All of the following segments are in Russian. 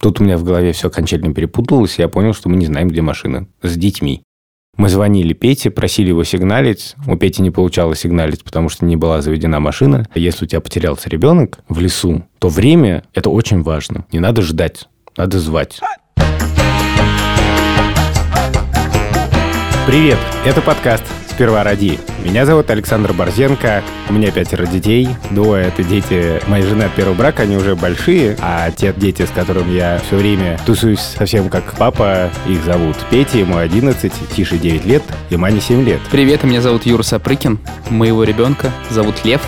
Тут у меня в голове все окончательно перепуталось, и я понял, что мы не знаем, где машина. С детьми. Мы звонили Пете, просили его сигналить. У Пети не получалось сигналить, потому что не была заведена машина. Если у тебя потерялся ребенок в лесу, то время – это очень важно. Не надо ждать, надо звать. Привет, это подкаст «Сперва роди». Меня зовут Александр Борзенко, у меня пятеро детей. Двое — это дети моей жены от первого брака, они уже большие, а те дети, с которыми я все время тусуюсь совсем как папа, их зовут Петя, ему 11, Тише 9 лет, и Мане 7 лет. Привет, меня зовут Юра Сапрыкин, моего ребенка зовут Лев,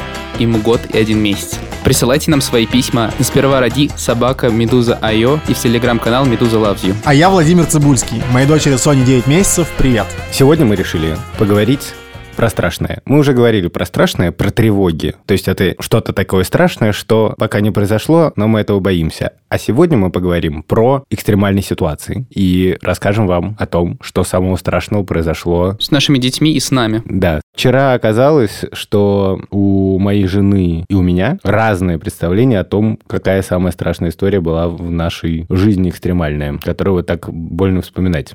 ему год и один месяц. Присылайте нам свои письма сперва ради собака Медуза Айо и в телеграм-канал Медуза Loves You. А я Владимир Цибульский. Моей дочери Соне 9 месяцев. Привет. Сегодня мы решили поговорить про страшное. Мы уже говорили про страшное, про тревоги. То есть это что-то такое страшное, что пока не произошло, но мы этого боимся. А сегодня мы поговорим про экстремальные ситуации и расскажем вам о том, что самого страшного произошло С нашими детьми и с нами. Да. Вчера оказалось, что у моей жены и у меня разное представление о том, какая самая страшная история была в нашей жизни экстремальная, которую так больно вспоминать.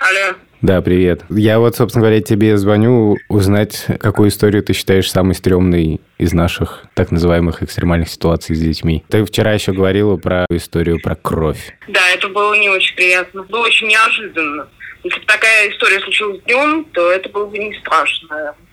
Алло. Да, привет. Я вот, собственно говоря, тебе звоню узнать, какую историю ты считаешь самой стрёмной из наших так называемых экстремальных ситуаций с детьми. Ты вчера еще говорила про историю про кровь. Да, это было не очень приятно. Было очень неожиданно. Если бы такая история случилась днем, то это было бы не страшно, наверное.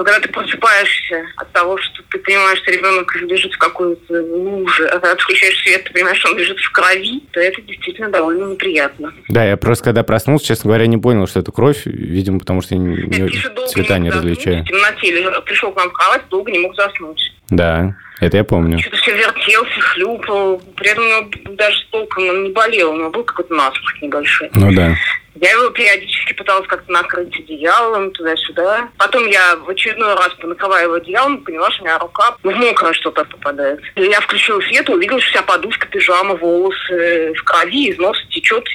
Но когда ты просыпаешься от того, что ты понимаешь, что ребенок лежит в какой-то луже, а когда ты включаешь свет, ты понимаешь, что он лежит в крови, то это действительно довольно неприятно. Да, я просто когда проснулся, честно говоря, не понял, что это кровь, видимо, потому что я не, Я цвета не не различаю. В темноте лежал- пришел к нам в кровать, долго не мог заснуть. Да, это я помню. Что-то все вертелся, хлюпал. При этом даже толком он не болел, у него был какой-то насморк небольшой. Ну да. Я его периодически пыталась как-то накрыть одеялом туда-сюда. Потом я в очередной раз понакрываю его одеялом, поняла, что у меня рука в мокрое что-то попадает. И я включила свет и увидела, что вся подушка, пижама, волосы в крови, из носа течет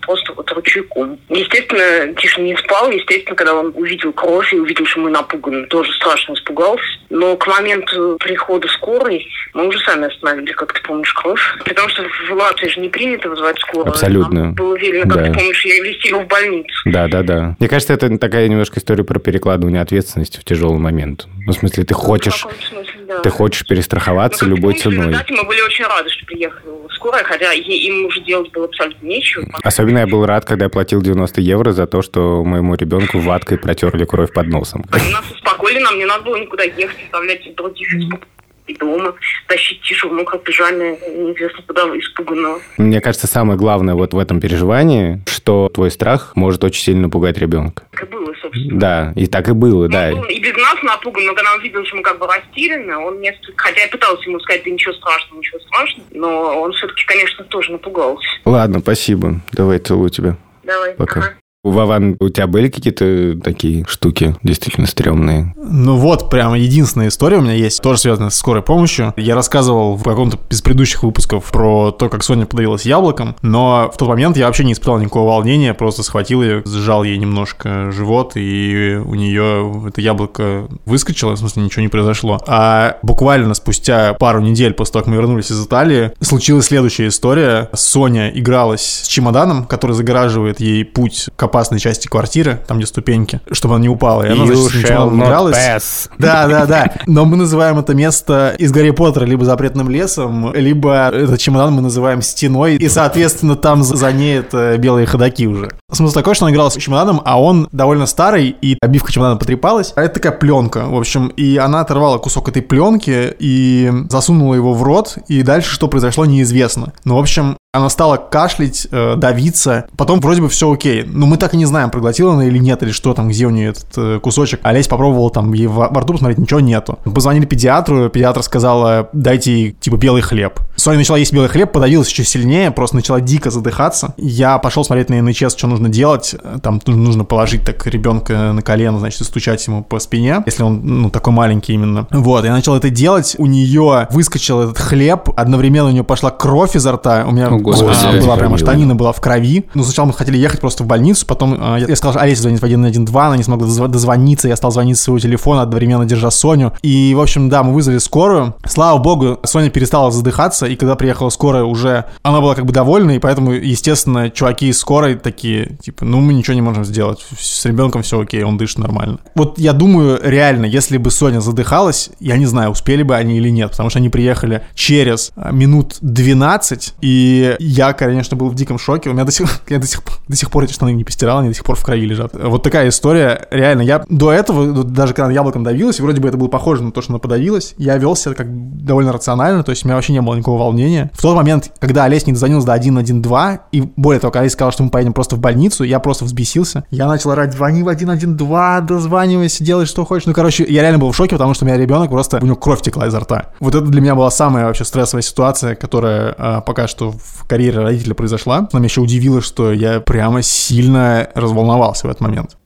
просто вот ручейком. Естественно, Тиша не спал. Естественно, когда он увидел кровь и увидел, что мы напуганы, тоже страшно испугался. Но к моменту прихода скорой мы уже сами остановили, как ты помнишь, кровь. Потому что в Латвии же не принято вызывать скорую. Абсолютно. Нам было велено, как Да. ты помнишь, я везти его в больницу. Да, да, да. Мне кажется, это такая немножко история про перекладывание ответственности в тяжелый момент. Ну, в смысле, ты хочешь, В да. ты хочешь перестраховаться Ну, любой ценой. результате мы были очень рады, что приехала скорая, хотя им уже делать было абсолютно нечего. Особенно я был рад, когда я платил 90 евро за то, что моему ребенку ваткой протерли кровь под носом. Они нас успокоили, нам не надо было никуда ехать, оставлять других испуг- и дома, тащить Тишу в мокрой пижаме, неизвестно куда, испуганного. Мне кажется, самое главное вот в этом переживании, что твой страх может очень сильно напугать ребенка. Так и было, собственно. Да, и так и было, да. Он и без нас напуган, но когда он видел, что мы как бы растеряны, он несколько... Хотя я пыталась ему сказать, да ничего страшного, ничего страшного, но он все-таки, конечно, тоже напугался. Ладно, спасибо. Давай целую тебя. Давай. Пока. ага. Вован, у тебя были какие-то такие штуки действительно стрёмные? Ну вот, прямо единственная история у меня есть, тоже связанная с скорой помощью. Я рассказывал в каком-то из предыдущих выпусков про то, как Соня подавилась яблоком, но в тот момент я вообще не испытал никакого волнения, просто схватил ее, сжал ей немножко живот, и у нее это яблоко выскочило, в смысле ничего не произошло. А буквально спустя пару недель после того, как мы вернулись из Италии, случилась следующая история. Соня игралась с чемоданом, который загораживает ей путь к опасной части квартиры, там где ступеньки, чтобы она не упала. И она, значит, с этим чемоданом игралась. pass. Да, да, да. Но мы называем это место из Гарри Поттера либо запретным лесом, либо этот чемодан мы называем стеной, и, соответственно, там за ней это белые ходаки уже. Смысл такой, что он играл с чемоданом, а он довольно старый, и обивка чемодана потрепалась. А это такая пленка, в общем, и она оторвала кусок этой пленки и засунула его в рот, и дальше что произошло, неизвестно. Ну, в общем, она стала кашлять, э, давиться. Потом вроде бы все окей. Но мы так и не знаем, проглотила она или нет, или что там, где у нее этот э, кусочек. Олесь попробовала там ей во, во рту посмотреть, ничего нету. Позвонили педиатру, педиатр сказала, дайте ей, типа, белый хлеб. Соня начала есть белый хлеб, подавилась еще сильнее, просто начала дико задыхаться. Я пошел смотреть на НХС, что нужно делать. Там ну, нужно положить так ребенка на колено, значит, и стучать ему по спине, если он, ну, такой маленький именно. Вот, я начал это делать. У нее выскочил этот хлеб, одновременно у нее пошла кровь изо рта. У меня О, Господи. а, была прямо штанина была в крови. Ну, сначала мы хотели ехать просто в больницу, потом а, я, я сказал, что Олеся звонит в 112, она не смогла дозв- дозвониться, я стал звонить с своего телефона, одновременно держа Соню. И, в общем, да, мы вызвали скорую. Слава богу, Соня перестала задыхаться, и когда приехала скорая уже, она была как бы довольна, и поэтому, естественно, чуваки из скорой такие, типа, ну, мы ничего не можем сделать, с ребенком все окей, он дышит нормально. Вот я думаю, реально, если бы Соня задыхалась, я не знаю, успели бы они или нет, потому что они приехали через а, минут 12, и я, конечно, был в диком шоке, у меня до сих, я до сих, до сих пор эти штаны не постирал, они до сих пор в крови лежат. Вот такая история, реально, я до этого, даже когда яблоком давилась, вроде бы это было похоже на то, что она подавилась, я вел себя как довольно рационально, то есть у меня вообще не было никакого волнения. В тот момент, когда Олесь не дозвонился до 112, и более того, когда Олесь сказал, что мы поедем просто в больницу, я просто взбесился. Я начал орать, звони в 112, дозванивайся, делай что хочешь. Ну, короче, я реально был в шоке, потому что у меня ребенок просто, у него кровь текла изо рта. Вот это для меня была самая вообще стрессовая ситуация, которая а, пока что в карьере родителя произошла. Но меня еще удивило, что я прямо сильно разволновался в этот момент.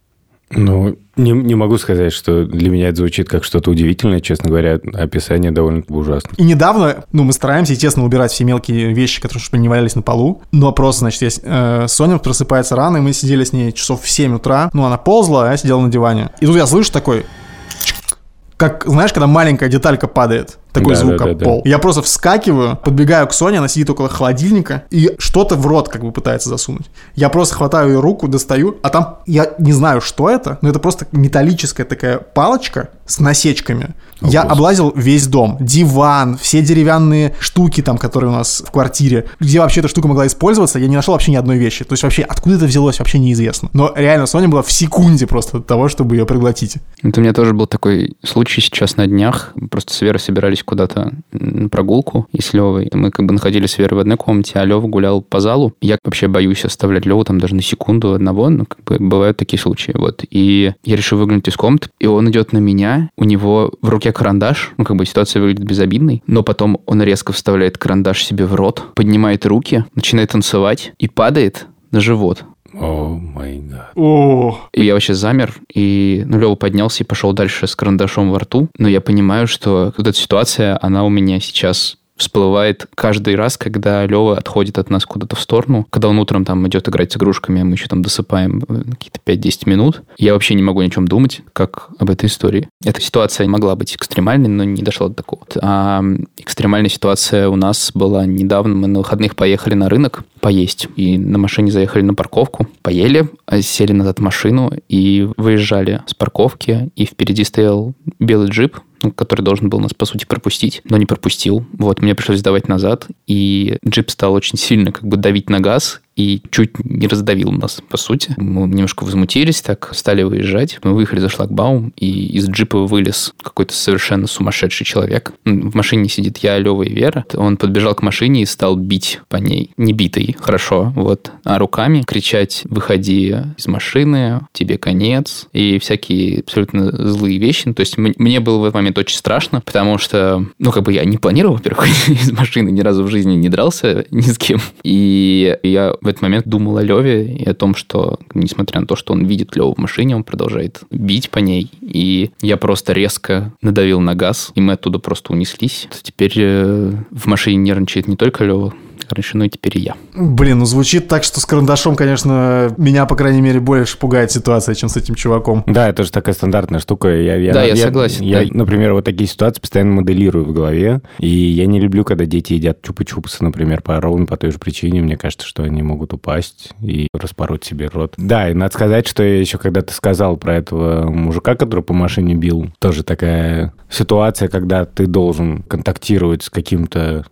Ну, не, не могу сказать, что для меня это звучит как что-то удивительное, честно говоря, описание довольно ужасно. И недавно, ну, мы стараемся, естественно, убирать все мелкие вещи, которые чтобы не валялись на полу, но просто, значит, есть, э, Соня просыпается рано, и мы сидели с ней часов в 7 утра, ну, она ползла, а я сидел на диване. И тут я слышу такой, как, знаешь, когда маленькая деталька падает, такой Да, звук, да, да, пол. Я просто вскакиваю, подбегаю к Соне, она сидит около холодильника и что-то в рот как бы пытается засунуть. Я просто хватаю ее руку, достаю, а там, я не знаю, что это, но это просто металлическая такая палочка с насечками. О, я Господи. облазил весь дом. Диван, все деревянные штуки там, которые у нас в квартире. Где вообще эта штука могла использоваться, я не нашел вообще ни одной вещи. То есть вообще, откуда это взялось, вообще неизвестно. Но реально, Соня была в секунде просто от того, чтобы ее приглотить. Это у меня тоже был такой случай сейчас на днях. Просто с Верой собирались куда-то на прогулку и с Левой. Мы как бы находились с Верой в одной комнате, а Лева гулял по залу. Я вообще боюсь оставлять Леву там даже на секунду одного, но как бы бывают такие случаи. Вот. И я решил выглянуть из комнаты, и он идет на меня, у него в руке карандаш, ну как бы ситуация выглядит безобидной, но потом он резко вставляет карандаш себе в рот, поднимает руки, начинает танцевать и падает на живот. О май гад. О, И я вообще замер, и ну, Лева поднялся и пошел дальше с карандашом во рту. Но я понимаю, что вот эта ситуация, она у меня сейчас всплывает каждый раз, когда Лева отходит от нас куда-то в сторону, когда он утром там идет играть с игрушками, а мы еще там досыпаем э, какие-то 5-10 минут. Я вообще не могу ни о чем думать, как об этой истории. Эта ситуация могла быть экстремальной, но не дошла до такого. А экстремальная ситуация у нас была недавно. Мы на выходных поехали на рынок поесть. И на машине заехали на парковку, поели, а сели назад в машину и выезжали с парковки. И впереди стоял белый джип, который должен был нас, по сути, пропустить, но не пропустил. Вот, мне пришлось сдавать назад, и джип стал очень сильно как бы давить на газ, и чуть не раздавил нас, по сути. Мы немножко возмутились, так стали выезжать. Мы выехали за шлагбаум, и из джипа вылез какой-то совершенно сумасшедший человек. В машине сидит я, Лева и Вера. Он подбежал к машине и стал бить по ней. Не битой, хорошо, вот, а руками кричать «выходи из машины, тебе конец» и всякие абсолютно злые вещи. Ну, То есть мне было в этот момент очень страшно, потому что, ну, как бы я не планировал, во-первых, из машины, ни разу в жизни не дрался ни с кем. И я в этот момент думал о Леве и о том, что, несмотря на то, что он видит Леву в машине, он продолжает бить по ней. И я просто резко надавил на газ, и мы оттуда просто унеслись. Теперь э, в машине нервничает не только Лева, раньше, но и теперь и я. блин, ну звучит так, что с карандашом, конечно, меня, по крайней мере, больше пугает ситуация, чем с этим чуваком. Да, это же такая стандартная штука. Я, Да, я согласен, Я, да. например, вот такие ситуации постоянно моделирую в голове. И я не люблю, когда дети едят чупа-чупсы, например, по ровно по той же причине. Мне кажется, что они могут упасть и распороть себе рот. Да, и надо сказать, что я еще когда ты сказал про этого мужика, который по машине бил, тоже такая ситуация, когда ты должен контактировать с каким-то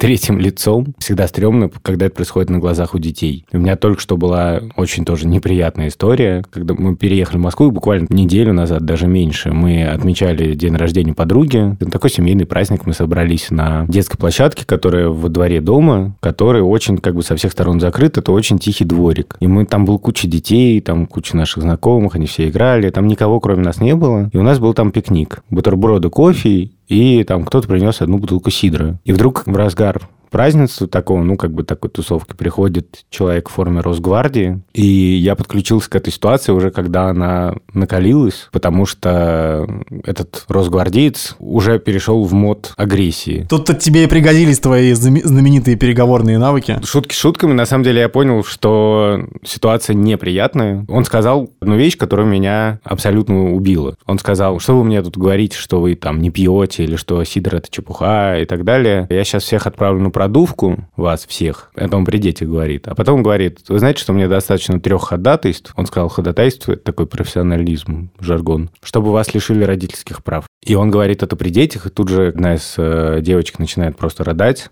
третьим лицом. Всегда стрёмно, когда это происходит на глазах у детей. У меня только что была очень тоже неприятная история, когда мы переехали в Москву, буквально неделю назад, даже меньше, мы отмечали день рождения подруги. Это такой семейный праздник. Мы собрались на детской площадке, которая во дворе дома, который очень как бы со всех сторон закрыт. Это очень тихий дворик. И мы там был куча детей, там куча наших знакомых, они все играли. Там никого кроме нас не было. И у нас был там пикник. Бутерброды, кофе и там кто-то принес одну бутылку сидра. И вдруг в разгар празднеству такого, ну, как бы такой тусовки приходит человек в форме Росгвардии, и я подключился к этой ситуации уже, когда она накалилась, потому что этот росгвардеец уже перешел в мод агрессии. Тут-то тебе и пригодились твои знаменитые переговорные навыки. Шутки шутками, на самом деле я понял, что ситуация неприятная. Он сказал одну вещь, которая меня абсолютно убила. Он сказал, что вы мне тут говорите, что вы там не пьете, или что сидр это чепуха и так далее. Я сейчас всех отправлю на продувку, вас всех. Это он при детях говорит. А потом говорит, вы знаете, что мне достаточно трех ходатайств. Он сказал, ходатайство – это такой профессионализм, жаргон, чтобы вас лишили родительских прав. И он говорит это при детях, и тут же одна из э, девочек начинает просто рыдать.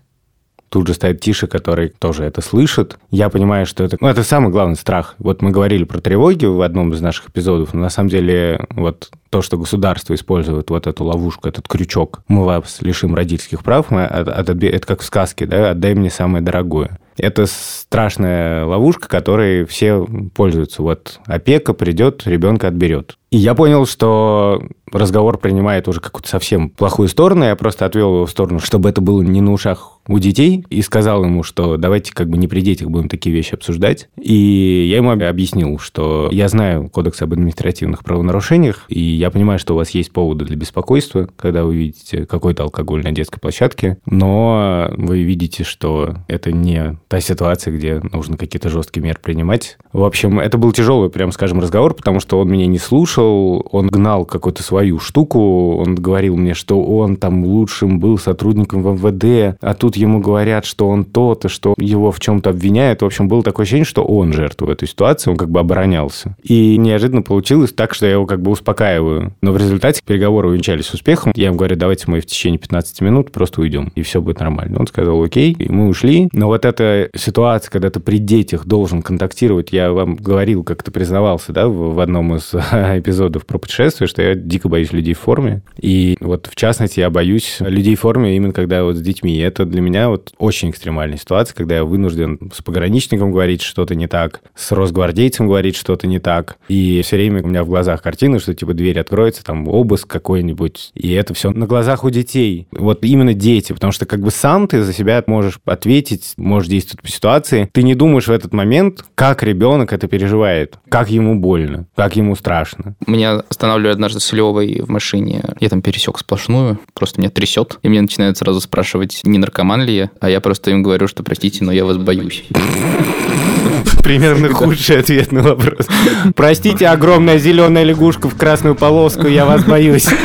Тут же стоит Тиша, который тоже это слышит. Я понимаю, что это... Ну, это самый главный страх. Вот мы говорили про тревоги в одном из наших эпизодов, но на самом деле вот то, что государство использует вот эту ловушку, этот крючок, мы вас лишим родительских прав, мы от, от, это как в сказке, да, отдай мне самое дорогое. Это страшная ловушка, которой все пользуются. Вот опека придет, ребенка отберет. И я понял, что разговор принимает уже какую-то совсем плохую сторону. Я просто отвел его в сторону, чтобы это было не на ушах у детей, и сказал ему, что давайте как бы не при детях будем такие вещи обсуждать. И я ему объяснил, что я знаю Кодекс об административных правонарушениях, и я понимаю, что у вас есть поводы для беспокойства, когда вы видите какой-то алкоголь на детской площадке, но вы видите, что это не та ситуация, где нужно какие-то жесткие меры принимать. В общем, это был тяжелый, прям скажем, разговор, потому что он меня не слушал, он гнал какую-то свою штуку, он говорил мне, что он там лучшим был сотрудником в МВД, а тут ему говорят, что он то-то, что его в чем-то обвиняют. В общем, было такое ощущение, что он жертва в этой ситуации, он как бы оборонялся. И неожиданно получилось так, что я его как бы успокаиваю. Но в результате переговоры увенчались успехом. Я ему говорю, давайте мы в течение 15 минут просто уйдем, и все будет нормально. Он сказал, окей, и мы ушли. Но вот эта ситуация, когда ты при детях должен контактировать, я вам говорил, как ты признавался, да, в одном из эпизодов про путешествие, что я дико боюсь людей в форме. И вот в частности я боюсь людей в форме именно когда вот с детьми. И это для меня вот очень экстремальная ситуация, когда я вынужден с пограничником говорить что-то не так, с росгвардейцем говорить что-то не так. И все время у меня в глазах картина, что типа дверь откроется, там обыск какой-нибудь. И это все на глазах у детей. Вот именно дети, потому что как бы сам ты за себя можешь ответить, можешь действовать по ситуации. Ты не думаешь в этот момент, как ребенок это переживает, как ему больно, как ему страшно. Меня останавливали однажды с Левой в машине. Я там пересек сплошную, просто меня трясет. И мне начинают сразу спрашивать, не наркоман ли я. А я просто им говорю, что простите, но я вас боюсь. Примерно худший ответ на вопрос. Простите, огромная зеленая лягушка в красную полоску, я вас боюсь.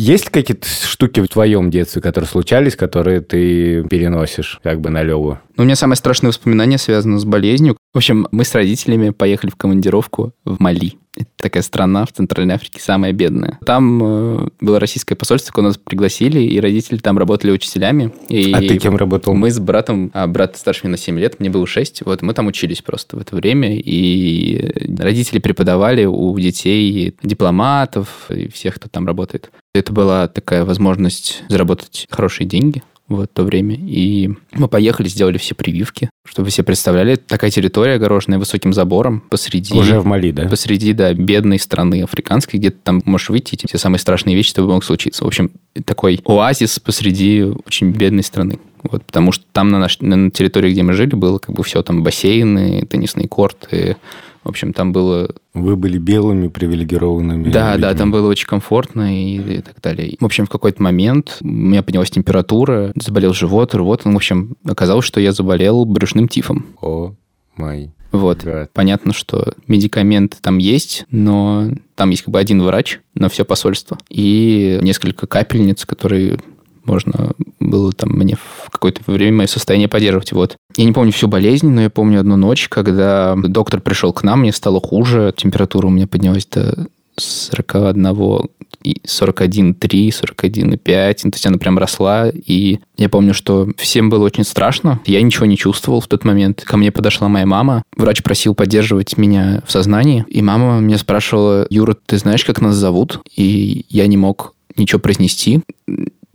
Есть ли какие-то штуки в твоем детстве, которые случались, которые ты переносишь как бы на Леву? Ну, у меня самое страшное воспоминание связано с болезнью. В общем, мы с родителями поехали в командировку в Мали. Это такая страна в Центральной Африке, самая бедная. Там э, было российское посольство, куда нас пригласили, и родители там работали учителями. И а ты кем работал? Мы с братом, а брат старше меня на 7 лет, мне было 6, вот мы там учились просто в это время, и родители преподавали у детей дипломатов и всех, кто там работает. Это была такая возможность заработать хорошие деньги в то время. И мы поехали, сделали все прививки, чтобы вы себе представляли. Такая территория огороженная высоким забором посреди... Уже в Мали, да? Посреди, да, бедной страны африканской, где ты там можешь выйти, и все самые страшные вещи, что могут случиться. В общем, такой оазис посреди очень бедной страны. Вот, потому что там на, наш, на территории, где мы жили, было как бы все, там бассейны, теннисные корты, общем, там было... Вы были белыми, привилегированными. Да, людьми. да, там было очень комфортно и, и так далее. В общем, в какой-то момент у меня поднялась температура, заболел живот, рвот. Ну, в общем, оказалось, что я заболел брюшным тифом. О, май. Вот. God. Понятно, что медикаменты там есть, но там есть как бы один врач на все посольство и несколько капельниц, которые можно было там мне в какое-то время мое состояние поддерживать. Вот. Я не помню всю болезнь, но я помню одну ночь, когда доктор пришел к нам, мне стало хуже, температура у меня поднялась до 41, 41,3, 41,5. То есть она прям росла. И я помню, что всем было очень страшно. Я ничего не чувствовал в тот момент. Ко мне подошла моя мама. Врач просил поддерживать меня в сознании. И мама меня спрашивала, Юра, ты знаешь, как нас зовут? И я не мог ничего произнести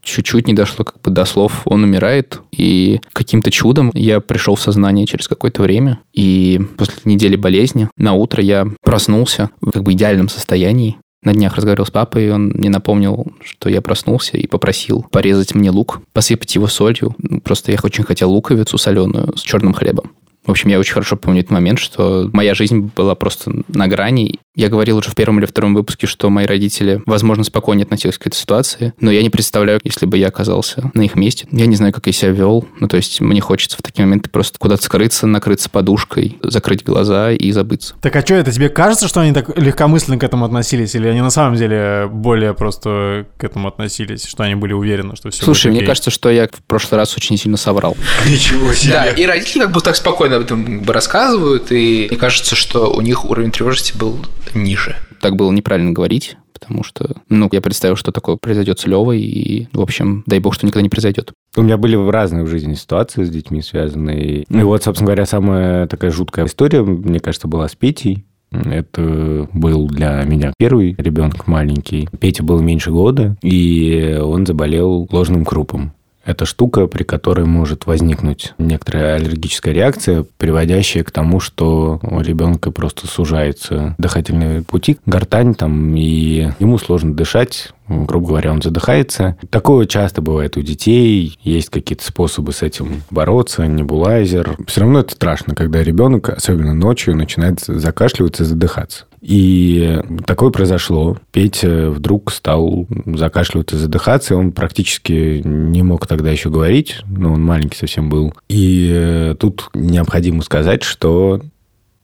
чуть-чуть не дошло как бы до слов «он умирает», и каким-то чудом я пришел в сознание через какое-то время, и после недели болезни на утро я проснулся в как бы идеальном состоянии, На днях разговаривал с папой, и он мне напомнил, что я проснулся и попросил порезать мне лук, посыпать его солью. Просто я очень хотел луковицу соленую с черным хлебом. В общем, я очень хорошо помню этот момент, что моя жизнь была просто на грани. Я говорил уже в первом или втором выпуске, что мои родители, возможно, спокойнее относились к этой ситуации, но я не представляю, если бы я оказался на их месте. Я не знаю, как я себя вел. Ну, то есть мне хочется в такие моменты просто куда-то скрыться, накрыться подушкой, закрыть глаза и забыться. Так а что это? Тебе кажется, что они так легкомысленно к этому относились? Или они на самом деле более просто к этому относились? Что они были уверены, что все Слушай, будет мне кажется, что я в прошлый раз очень сильно соврал. Ничего себе. Да, и родители как бы так спокойно об этом рассказывают, и мне кажется, что у них уровень тревожности был ниже. Так было неправильно говорить, потому что, ну, я представил, что такое произойдет с Левой, и, в общем, дай бог, что никогда не произойдет. У меня были разные в жизни ситуации с детьми связанные. И вот, собственно говоря, самая такая жуткая история, мне кажется, была с Петей. Это был для меня первый ребенок маленький. Петя был меньше года, и он заболел ложным крупом. Это штука, при которой может возникнуть некоторая аллергическая реакция, приводящая к тому, что у ребенка просто сужается дыхательные пути, гортань там, и ему сложно дышать, грубо говоря, он задыхается. Такое часто бывает у детей, есть какие-то способы с этим бороться, небулайзер. Все равно это страшно, когда ребенок, особенно ночью, начинает закашливаться и задыхаться. И такое произошло. Петя вдруг стал закашливаться, задыхаться. Он практически не мог тогда еще говорить, но он маленький совсем был. И тут необходимо сказать, что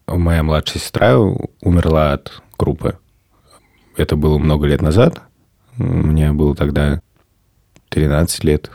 моя младшая сестра умерла от крупы. Это было много лет назад. Мне было тогда 13 лет.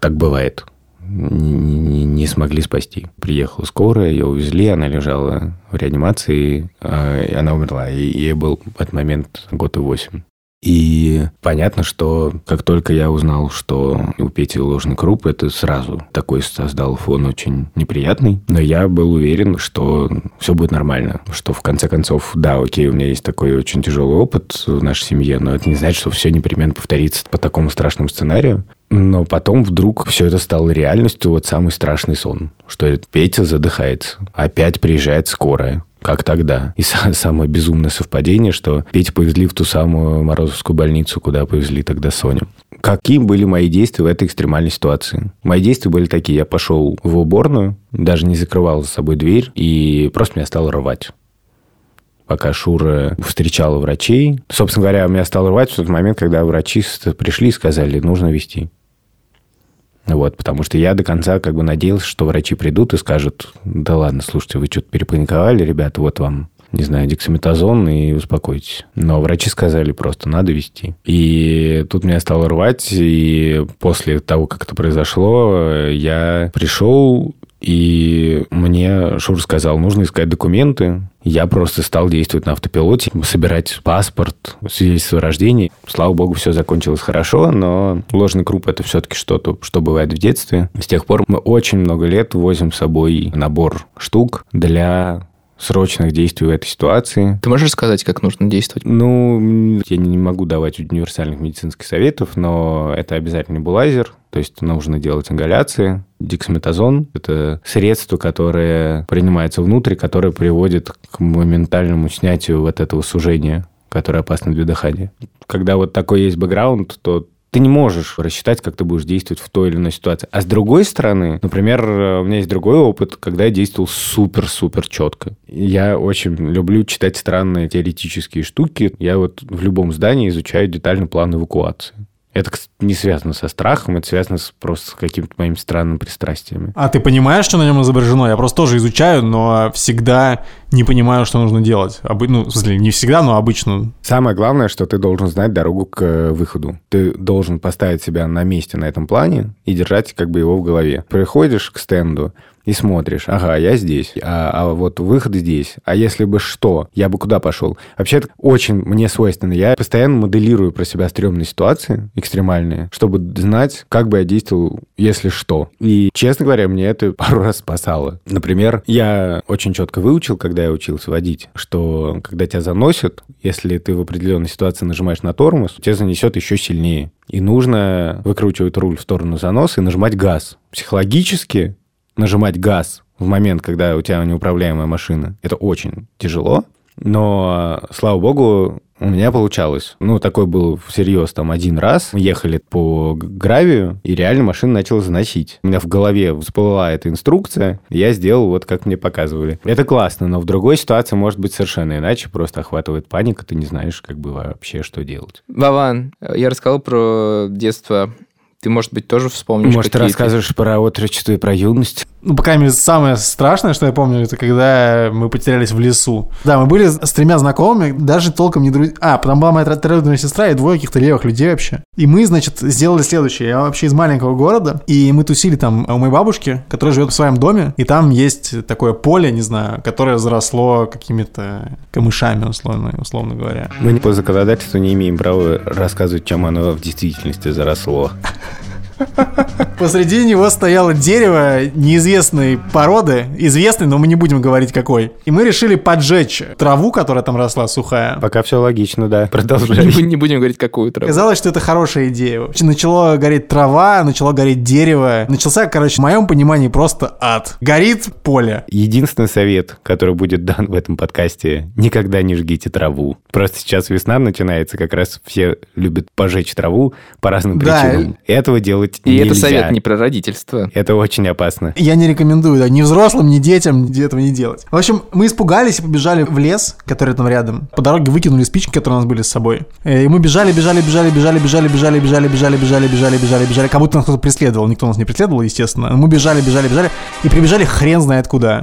Так бывает не, не смогли спасти. Приехала скорая, ее увезли, она лежала в реанимации, а, и она умерла. И ей был в этот момент год и восемь. И понятно, что как только я узнал, что у Пети ложный круп, это сразу такой создал фон очень неприятный. Но я был уверен, что все будет нормально. Что в конце концов, да, окей, у меня есть такой очень тяжелый опыт в нашей семье, но это не значит, что все непременно повторится по такому страшному сценарию. Но потом вдруг все это стало реальностью, вот самый страшный сон, что Петя задыхается, опять приезжает скорая, как тогда. И самое безумное совпадение, что Петя повезли в ту самую Морозовскую больницу, куда повезли тогда Соню. Какие были мои действия в этой экстремальной ситуации? Мои действия были такие. Я пошел в уборную, даже не закрывал за собой дверь, и просто меня стало рвать пока Шура встречала врачей. Собственно говоря, меня стало рвать в тот момент, когда врачи пришли и сказали, нужно вести. Вот, потому что я до конца как бы надеялся, что врачи придут и скажут, да ладно, слушайте, вы что-то перепаниковали, ребята, вот вам не знаю, дексаметазон и успокойтесь. Но врачи сказали просто, надо вести. И тут меня стало рвать, и после того, как это произошло, я пришел и мне Шур сказал, нужно искать документы. Я просто стал действовать на автопилоте, собирать паспорт, свидетельство о рождении. Слава богу, все закончилось хорошо, но ложный круп – это все-таки что-то, что бывает в детстве. С тех пор мы очень много лет возим с собой набор штук для срочных действий в этой ситуации. Ты можешь сказать, как нужно действовать? Ну, я не могу давать универсальных медицинских советов, но это обязательно булайзер, то есть нужно делать ингаляции. Дексаметазон – это средство, которое принимается внутрь, которое приводит к моментальному снятию вот этого сужения, которое опасно для дыхания. Когда вот такой есть бэкграунд, то ты не можешь рассчитать, как ты будешь действовать в той или иной ситуации. А с другой стороны, например, у меня есть другой опыт, когда я действовал супер-супер четко. Я очень люблю читать странные теоретические штуки. Я вот в любом здании изучаю детальный план эвакуации. Это не связано со страхом, это связано с, просто с какими-то моими странными пристрастиями. А ты понимаешь, что на нем изображено? Я просто тоже изучаю, но всегда не понимаю, что нужно делать. Обы... Ну, в смысле, не всегда, но обычно. Самое главное, что ты должен знать дорогу к э, выходу. Ты должен поставить себя на месте на этом плане и держать как бы его в голове. Приходишь к стенду, и смотришь, ага, я здесь, а, а вот выход здесь, а если бы что, я бы куда пошел? Вообще, это очень мне свойственно. Я постоянно моделирую про себя стрёмные ситуации, экстремальные, чтобы знать, как бы я действовал, если что. И, честно говоря, мне это пару раз спасало. Например, я очень четко выучил, когда я учился водить, что когда тебя заносят, если ты в определенной ситуации нажимаешь на тормоз, тебя занесет еще сильнее. И нужно выкручивать руль в сторону заноса и нажимать газ. Психологически нажимать газ в момент, когда у тебя неуправляемая машина, это очень тяжело. Но, слава богу, У меня получалось. Ну, такой был всерьез там один раз. Мы ехали по гравию, и реально машина начала заносить. У меня в голове всплыла эта инструкция, я сделал вот как мне показывали. Это классно, но в другой ситуации может быть совершенно иначе, просто охватывает паника, ты не знаешь как бы вообще, что делать. Вован, я рассказал про детство ты, может быть, тоже вспомнишь Может, ты рассказываешь про отрочество и про юность? Ну, по крайней мере, самое страшное, что я помню, это когда мы потерялись в лесу. Да, мы были с тремя знакомыми, даже толком не друзья. А, потом была моя троюродная сестра и двое каких-то левых людей вообще. И мы, значит, сделали следующее. Я вообще из маленького города, и мы тусили там у моей бабушки, которая живет в своем доме, и там есть такое поле, не знаю, которое заросло какими-то камышами, условно, условно говоря. Мы по законодательству не имеем права рассказывать, чем оно в действительности заросло. Посреди него стояло дерево неизвестной породы, известной, но мы не будем говорить какой. И мы решили поджечь траву, которая там росла сухая. Пока все логично, да. Продолжай. Не, не будем говорить, какую траву. Казалось, что это хорошая идея. Начало гореть трава, начало гореть дерево. Начался, короче, в моем понимании просто ад. Горит поле. Единственный совет, который будет дан в этом подкасте, никогда не жгите траву. Просто сейчас весна начинается, как раз все любят пожечь траву по разным Да. причинам. Этого делать И нельзя. это совет не про родительство. Это очень опасно. Я не рекомендую, да, ни взрослым, ни детям этого не делать. В общем, мы испугались и побежали в лес, который там рядом. По дороге выкинули спички, которые у нас были с собой. Э, И мы бежали, бежали, бежали, бежали, бежали, бежали, бежали, бежали, бежали, бежали, бежали, бежали. Как будто нас кто-то преследовал. Никто нас не преследовал, естественно. Мы бежали, бежали, бежали. И прибежали хрен знает куда.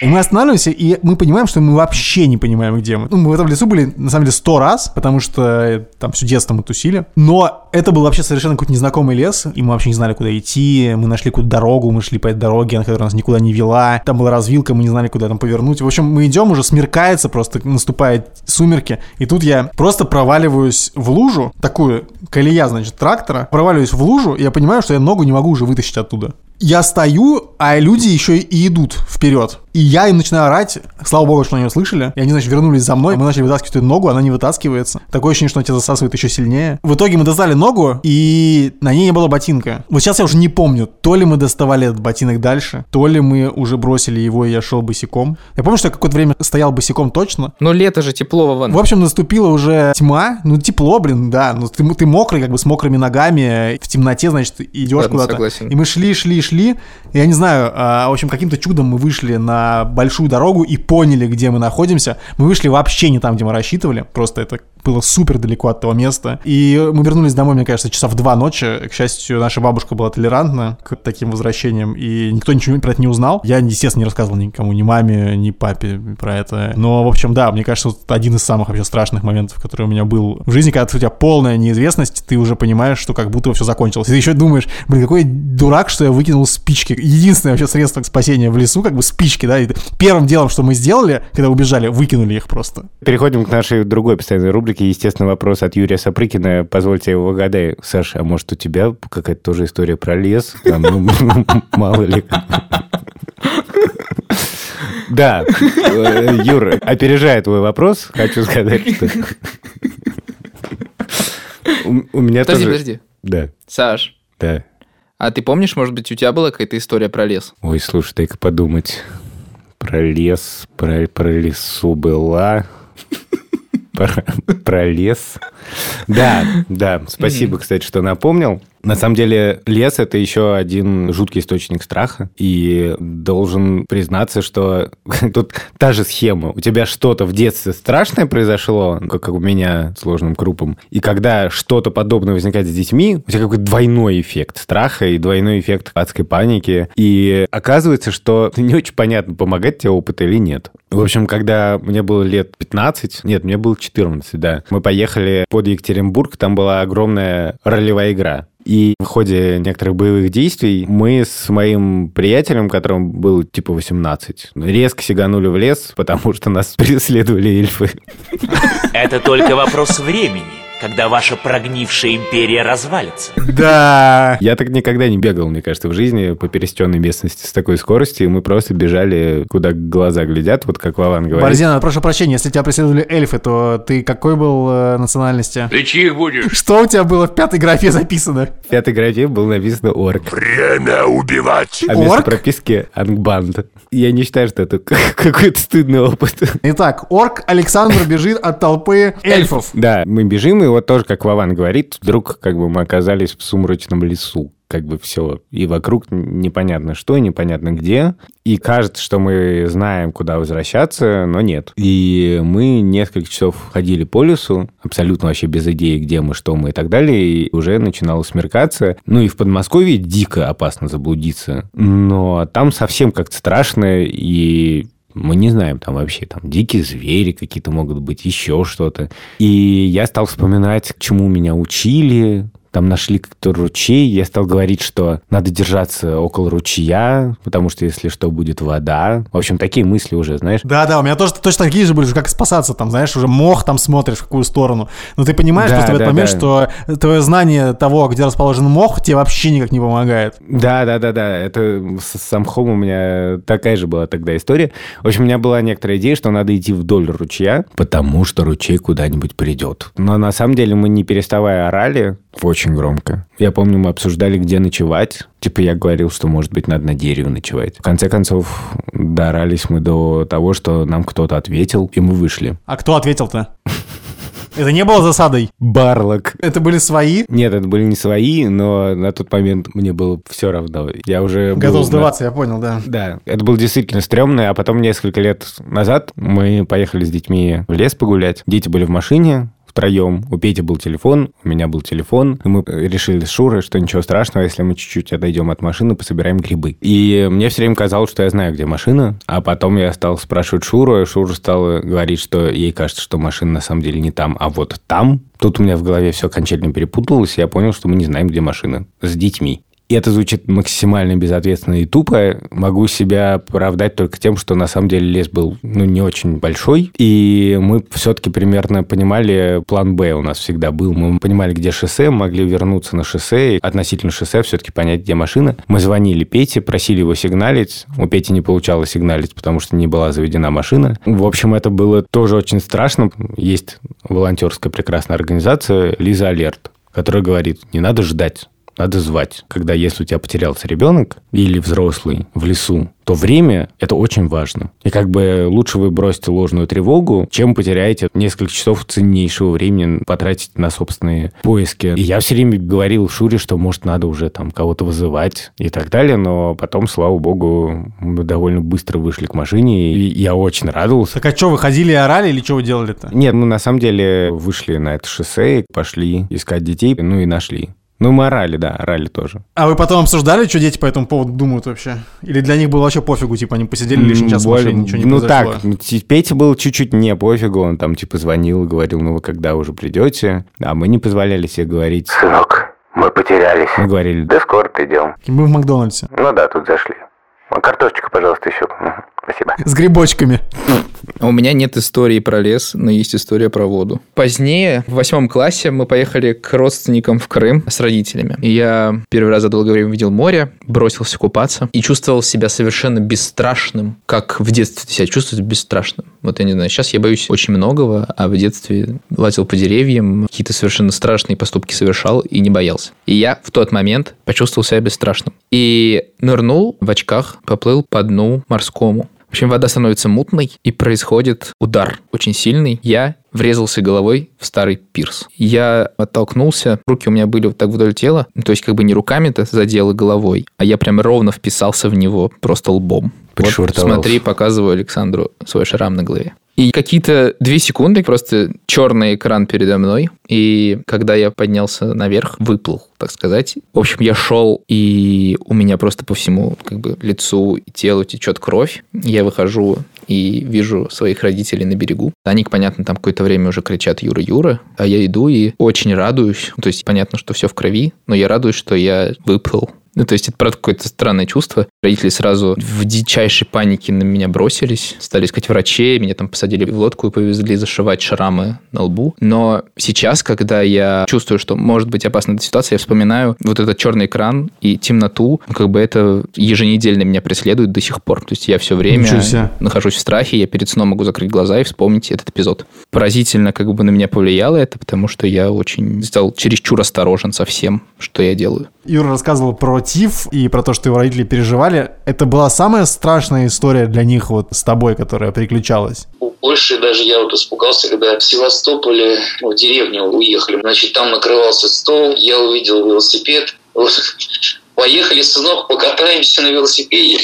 И мы останавливаемся, и мы понимаем, что мы вообще не понимаем, где мы. Ну, мы в этом лесу были, на самом деле, сто раз, потому что э, там все детство мы тусили. Но это был вообще совершенно какой-то незнакомый лес, и мы вообще не знали, куда идти. Мы нашли какую-то дорогу, мы шли по этой дороге, которая нас никуда не вела. Там была развилка, мы не знали, куда там повернуть. В общем, мы идем, уже смеркается, просто наступает сумерки. И тут я просто проваливаюсь в лужу, такую колея, значит, трактора. Проваливаюсь в лужу, и я понимаю, что я ногу не могу уже вытащить оттуда. Я стою, а люди еще и идут вперед. И я им начинаю орать. Слава богу, что они услышали. И они, значит, вернулись за мной. Мы начали вытаскивать эту ногу, она не вытаскивается. Такое ощущение, что она тебя засасывает еще сильнее. В итоге мы достали ногу, и на ней не было ботинка. Вот сейчас я уже не помню, то ли мы доставали этот ботинок дальше, то ли мы уже бросили его, и я шел босиком. Я помню, что я какое-то время стоял босиком точно. Но лето же тепло, Вован. В общем, наступила уже тьма. Ну, тепло, блин, да. Ну, ты, ты мокрый, как бы с мокрыми ногами. В темноте, значит, идешь куда-то. И мы шли, шли, шли. Я не знаю, а, в общем, каким-то чудом мы вышли на большую дорогу и поняли, где мы находимся. Мы вышли вообще не там, где мы рассчитывали. Просто это было супер далеко от того места. И мы вернулись домой, мне кажется, часа в два ночи. К счастью, наша бабушка была толерантна к таким возвращениям, и никто ничего про это не узнал. Я, естественно, не рассказывал никому, ни маме, ни папе про это. Но, в общем, да, мне кажется, вот один из самых вообще страшных моментов, который у меня был в жизни, когда у тебя полная неизвестность, ты уже понимаешь, что как будто все закончилось. И ты еще думаешь, блин, какой дурак, что я выкинул спички. Единственное вообще средство спасения в лесу, как бы спички, да. И первым делом, что мы сделали, когда убежали, выкинули их просто. Переходим к нашей другой постоянной рубрике. Естественно, вопрос от Юрия Сапрыкина. Позвольте я его угадаю. Саша, а может у тебя какая-то тоже история про лес? Там, ну, мало ли. Да, э, Юр, опережая твой вопрос, хочу сказать, что... У у меня Подожди, тоже... подожди. Да, Саш, да. а ты помнишь, может быть, у тебя была какая-то история про лес? Ой, слушай, дай-ка подумать. Про лес, про, про лесу была. Про, про лес. Да, да, спасибо, кстати, что напомнил. На самом деле, лес – это еще один жуткий источник страха. И должен признаться, что тут та же схема. У тебя что-то в детстве страшное произошло, как у меня сложным крупом. И когда что-то подобное возникает с детьми, у тебя какой-то двойной эффект страха и двойной эффект адской паники. И оказывается, что не очень понятно, помогает тебе опыт или нет. В общем, когда мне было лет 15, нет, мне было 14, да, мы поехали под Екатеринбург, там была огромная ролевая игра. И в ходе некоторых боевых действий мы с моим приятелем, которому было типа 18, резко сиганули в лес, потому что нас преследовали эльфы. Это только вопрос времени. Когда ваша прогнившая империя развалится. Да. Я так никогда не бегал, мне кажется, в жизни по пересеченной местности с такой скоростью. Мы просто бежали, куда глаза глядят, вот как Вован говорит. Борзена, прошу прощения, если тебя преследовали эльфы, то ты какой был э, национальности? Ты чьих будешь? Что у тебя было в пятой графе записано? В пятой графе был написано «Орк», Время убивать. а вместо Орк? прописки «Ангбанд». Я не считаю, что это какой-то стыдный опыт. Итак, орк Александр бежит от толпы эльфов. Да, мы бежим, и вот тоже, как Вован говорит, вдруг как бы мы оказались в сумрачном лесу. Как бы все. И вокруг непонятно что, непонятно где. И кажется, что мы знаем, куда возвращаться, но нет. И мы несколько часов ходили по лесу, абсолютно вообще без идеи, где мы, что мы и так далее. И уже начинало смеркаться. Ну и в Подмосковье дико опасно заблудиться. Но там совсем как-то страшно, и мы не знаем, там вообще там дикие звери какие-то могут быть, еще что-то. И я стал вспоминать, чему меня учили, там нашли как-то ручей, я стал говорить, что надо держаться около ручья, потому что если что, будет вода. В общем, такие мысли уже, знаешь. Да-да, у меня тоже точно такие же были, как спасаться там, знаешь, уже мох там смотришь в какую сторону. Но ты понимаешь Да, просто в этот да, момент, да. что твое знание того, где расположен мох, тебе вообще никак не помогает. Да, да, да, да. Это с самхом у меня такая же была тогда история. В общем, у меня была некоторая идея, что надо идти вдоль ручья, потому что ручей куда-нибудь придет. Но на самом деле мы не переставая орали очень громко. Я помню, мы обсуждали, где ночевать. Типа я говорил, что, может быть, надо на дереве ночевать. В конце концов, доорались мы до того, что нам кто-то ответил, и мы вышли. А кто ответил-то? Это не было засадой. Барлок. Это были свои. Нет, это были не свои, но на тот момент мне было все равно. Я уже был Готов на- сдаваться, я понял, да. Да, это было действительно стрёмно, а потом несколько лет назад мы поехали с детьми в лес погулять. Дети были в машине, втроем. У Пети был телефон, у меня был телефон. И мы решили с Шурой, что ничего страшного, если мы чуть-чуть отойдем от машины, пособираем грибы. И мне все время казалось, что я знаю, где машина. А потом я стал спрашивать Шуру, и Шура стала говорить, что ей кажется, что машина на самом деле не там, а вот там. Тут у меня в голове все окончательно перепуталось, и я понял, что мы не знаем, где машина. С детьми. И это звучит максимально безответственно и тупо. Могу себя оправдать только тем, что на самом деле лес был ну, не очень большой. И мы все-таки примерно понимали, план Б у нас всегда был. Мы понимали, где шоссе, могли вернуться на шоссе. И относительно шоссе все-таки понять, где машина. Мы звонили Пете, просили его сигналить. У Пети не получалось сигналить, потому что не была заведена машина. В общем, это было тоже очень страшно. Есть волонтерская прекрасная организация «Лиза Алерт», которая говорит, не надо ждать. Надо звать. Когда если у тебя потерялся ребенок или взрослый в лесу, то время – это очень важно. И как бы лучше вы бросите ложную тревогу, чем потеряете несколько часов ценнейшего времени потратить на собственные поиски. И я все время говорил Шуре, что, может, надо уже там кого-то вызывать и так далее, но потом, слава богу, мы довольно быстро вышли к машине, и я очень радовался. Так а что, вы ходили и орали или что вы делали-то? Нет, мы на самом деле вышли на это шоссе, пошли искать детей, ну и нашли. Ну, мы орали, да, орали тоже. А вы потом обсуждали, что дети по этому поводу думают вообще? Или для них было вообще пофигу, типа они посидели лишний час в Более- машине, ничего не Ну произошло? так, ну, Ти- Пете было чуть-чуть не пофигу, он там типа звонил, говорил, ну вы когда уже придете? А мы не позволяли себе говорить. Сынок, мы потерялись. Мы говорили, Да скоро придем. Мы в Макдональдсе. Ну да, тут зашли. А Картошечка, пожалуйста, еще. Спасибо. С грибочками. У меня нет истории про лес, но есть история про воду. Позднее, в восьмом классе, мы поехали к родственникам в Крым с родителями. И я первый раз за долгое время видел море, бросился купаться и чувствовал себя совершенно бесстрашным, как в детстве ты себя чувствуешь бесстрашным. Вот я не знаю, сейчас я боюсь очень многого, а в детстве лазил по деревьям, какие-то совершенно страшные поступки совершал и не боялся. И я в тот момент почувствовал себя бесстрашным. И нырнул в очках, поплыл по дну морскому. В общем, вода становится мутной, и происходит удар очень сильный. Я врезался головой в старый пирс. Я оттолкнулся, руки у меня были вот так вдоль тела, ну, то есть как бы не руками-то задел и головой, а я прям ровно вписался в него просто лбом. Вот смотри, показываю Александру свой шрам на голове. И какие-то две секунды просто черный экран передо мной. И когда я поднялся наверх, выплыл, так сказать. В общем, я шел, и у меня просто по всему как бы лицу и телу течет кровь. Я выхожу и вижу своих родителей на берегу. Они, понятно, там какое-то время уже кричат «Юра, Юра», а я иду и очень радуюсь. То есть понятно, что все в крови, но я радуюсь, что я выплыл Ну, то есть это, правда, какое-то странное чувство. Родители сразу в дичайшей панике на меня бросились, стали искать врачей, меня там посадили в лодку и повезли зашивать шрамы на лбу. Но сейчас, когда я чувствую, что может быть опасна эта ситуация, я вспоминаю вот этот черный экран и темноту, как бы это еженедельно меня преследует до сих пор. То есть я все время нахожусь в страхе, я перед сном могу закрыть глаза и вспомнить этот эпизод. Поразительно как бы на меня повлияло это, потому что я очень стал чересчур осторожен со всем, что я делаю. Юра рассказывал про ТИФ и про то, что его родители переживали. Это была самая страшная история для них вот с тобой, которая приключалась? Больше даже я вот испугался, когда в Севастополе, ну, в деревню уехали. Значит, там накрывался стол, я увидел велосипед. Поехали, сынок, покатаемся на велосипеде.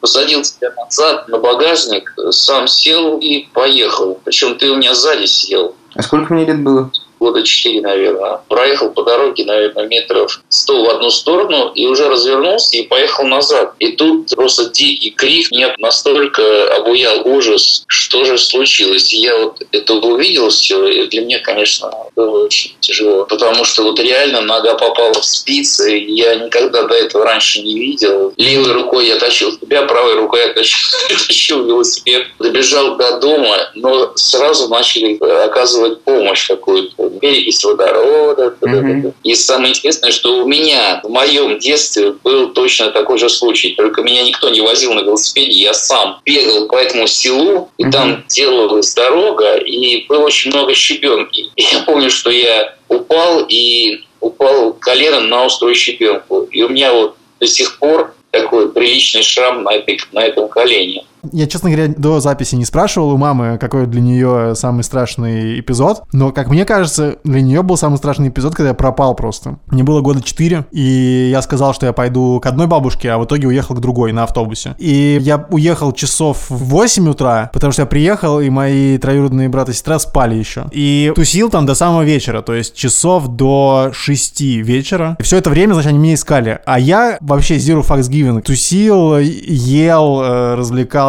Посадил тебя назад на багажник, сам сел и поехал. Причем ты у меня сзади сидел. А сколько мне лет было? Года 4, наверное. Проехал по дороге, наверное, метров 100 в одну сторону и уже развернулся и поехал назад. И тут просто дикий крик меня настолько обуял ужас, что же случилось. И я вот это увидел все, и для меня, конечно, было очень тяжело. Потому что вот реально нога попала в спицы, и я никогда до этого раньше не видел. Левой рукой я тащил себя, правой рукой я тащил велосипед. Добежал до дома, но сразу начали оказывать помощь какую-то перекись водорода. Мгм. И самое интересное, что у меня в моем детстве был точно такой же случай. Только меня никто не возил на велосипеде. Я сам бегал по этому селу, и там делалась дорога, и было очень много щебенки. И я помню, что я упал, и упал коленом на острую щебенку. И у меня вот до сих пор такой приличный шрам на, этой, на этом колене. Я, честно говоря, до записи не спрашивал у мамы, какой для нее самый страшный эпизод, но, как мне кажется, для нее был самый страшный эпизод, когда я пропал просто. Мне было года 4, и я сказал, что я пойду к одной бабушке, а в итоге уехал к другой на автобусе. И я уехал часов в 8 утра, потому что я приехал, и мои троюродные брат и сестра спали еще. И тусил там до самого вечера, то есть часов до 6 вечера. И все это время, значит, они меня искали. А я вообще zero fucks given. Тусил, ел, э,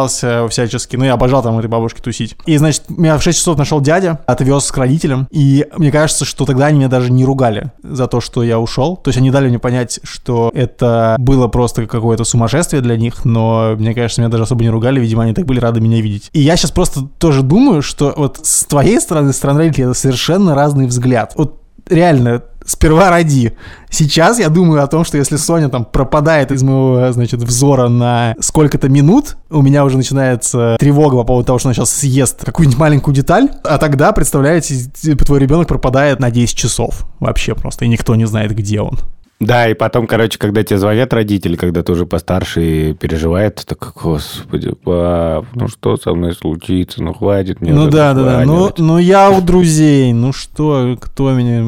развлекался всячески. Ну, я обожал там этой бабушки тусить. И, значит, меня в 6 часов нашел дядя, отвез к родителям. И мне кажется, что тогда они меня даже не ругали за то, что я ушел. То есть они дали мне понять, что это было просто какое-то сумасшествие для них, но мне кажется, меня даже особо не ругали, видимо, они так были рады меня видеть. И я сейчас просто тоже думаю, что вот с твоей стороны, с стороны родителей, это совершенно разный взгляд. Вот реально, сперва ради. Сейчас я думаю о том, что если Соня там пропадает из моего, значит, взора на сколько-то минут, у меня уже начинается тревога по поводу того, что она сейчас съест какую-нибудь маленькую деталь, а тогда, представляете, типа, твой ребенок пропадает на 10 часов вообще просто, и никто не знает, где он. Да, и потом, короче, когда тебе звонят родители, когда ты уже постарше и переживает, ты такой, господи, пап, ну что со мной случится, ну хватит мне ну да, да, да. Ну, названивать». ну я у друзей. Ну что, кто меня...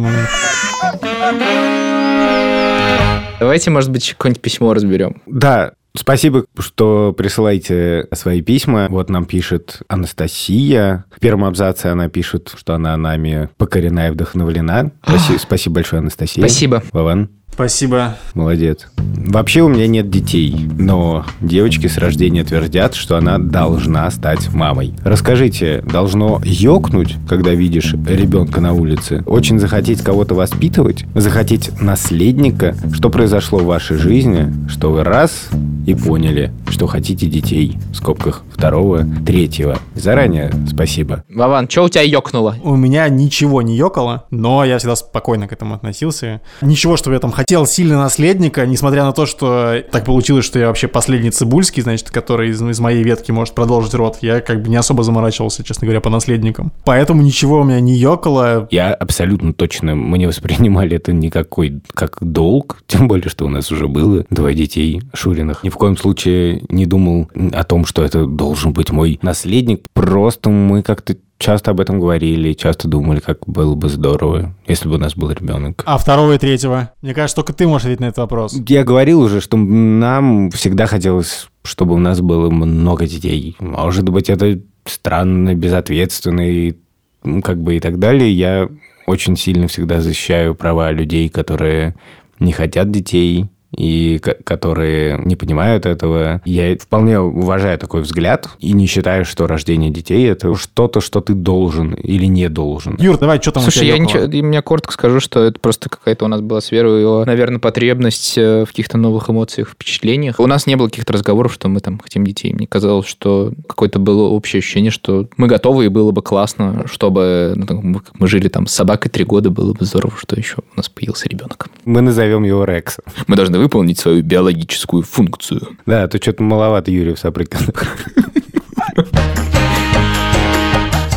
Давайте, может быть, какое-нибудь письмо разберем. Да, спасибо, что присылаете свои письма. Вот нам пишет Анастасия. В первом абзаце она пишет, что она нами покорена и вдохновлена. Спасибо, спасибо большое, Анастасия. Спасибо. Вован, Спасибо. молодец. Вообще у меня нет детей, но девочки с рождения твердят, что она должна стать мамой. Расскажите, должно ёкнуть, когда видишь ребенка на улице? Очень захотеть кого-то воспитывать? Захотеть наследника? Что произошло в вашей жизни, что вы раз и поняли, что хотите детей? В скобках второго, третьего. Заранее спасибо. Вован, что у тебя ёкнуло? У меня ничего не ёкало, но я всегда спокойно к этому относился. Ничего, что я там хотел сильно наследника, несмотря на то, что так получилось, что я вообще последний Цибульский, значит, который из, из моей ветки может продолжить род. Я как бы не особо заморачивался, честно говоря, по наследникам. Поэтому ничего у меня не ёкало. Я абсолютно точно, мы не воспринимали это никакой как долг, тем более, что у нас уже было двое детей Шуриных. Ни в коем случае не думал о том, что это должен быть мой наследник. Просто мы как-то часто об этом говорили, часто думали, как было бы здорово, если бы у нас был ребенок. А второго и третьего? Мне кажется, только ты можешь ответить на этот вопрос. Я говорил уже, что нам всегда хотелось, чтобы у нас было много детей. Может быть, это странно, безответственно и ну, как бы и так далее. Я очень сильно всегда защищаю права людей, которые не хотят детей, и ко- которые не понимают этого. Я вполне уважаю такой взгляд и не считаю, что рождение детей – это что-то, что ты должен или не должен. Юр, давай, что там у Слушай, я ничего, я коротко скажу, что это просто какая-то у нас была с Верой, наверное, потребность э, в каких-то новых эмоциях, впечатлениях. У нас не было каких-то разговоров, что мы там хотим детей. Мне казалось, что какое-то было общее ощущение, что мы готовы, и было бы классно, чтобы ну, мы жили там с собакой три года, было бы здорово, что еще у нас появился ребенок. Мы назовем его Рекс. Мы должны выполнить свою биологическую функцию. Да, то что-то маловато Юрия в Сапрыкинах.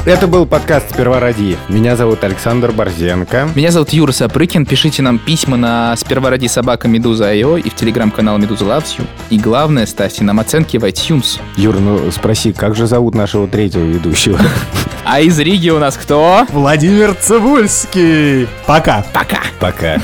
Это был подкаст «Сперва ради». Меня зовут Александр Борзенко. Меня зовут Юра Сапрыкин. Пишите нам письма на сперва ради собака Медуза.io и в телеграм-канал Медуза Loves You. И главное, ставьте нам оценки в iTunes. Юр, ну спроси, как же зовут нашего третьего ведущего? А из Риги у нас кто? Владимир Цибульский. Пока. Пока. Пока.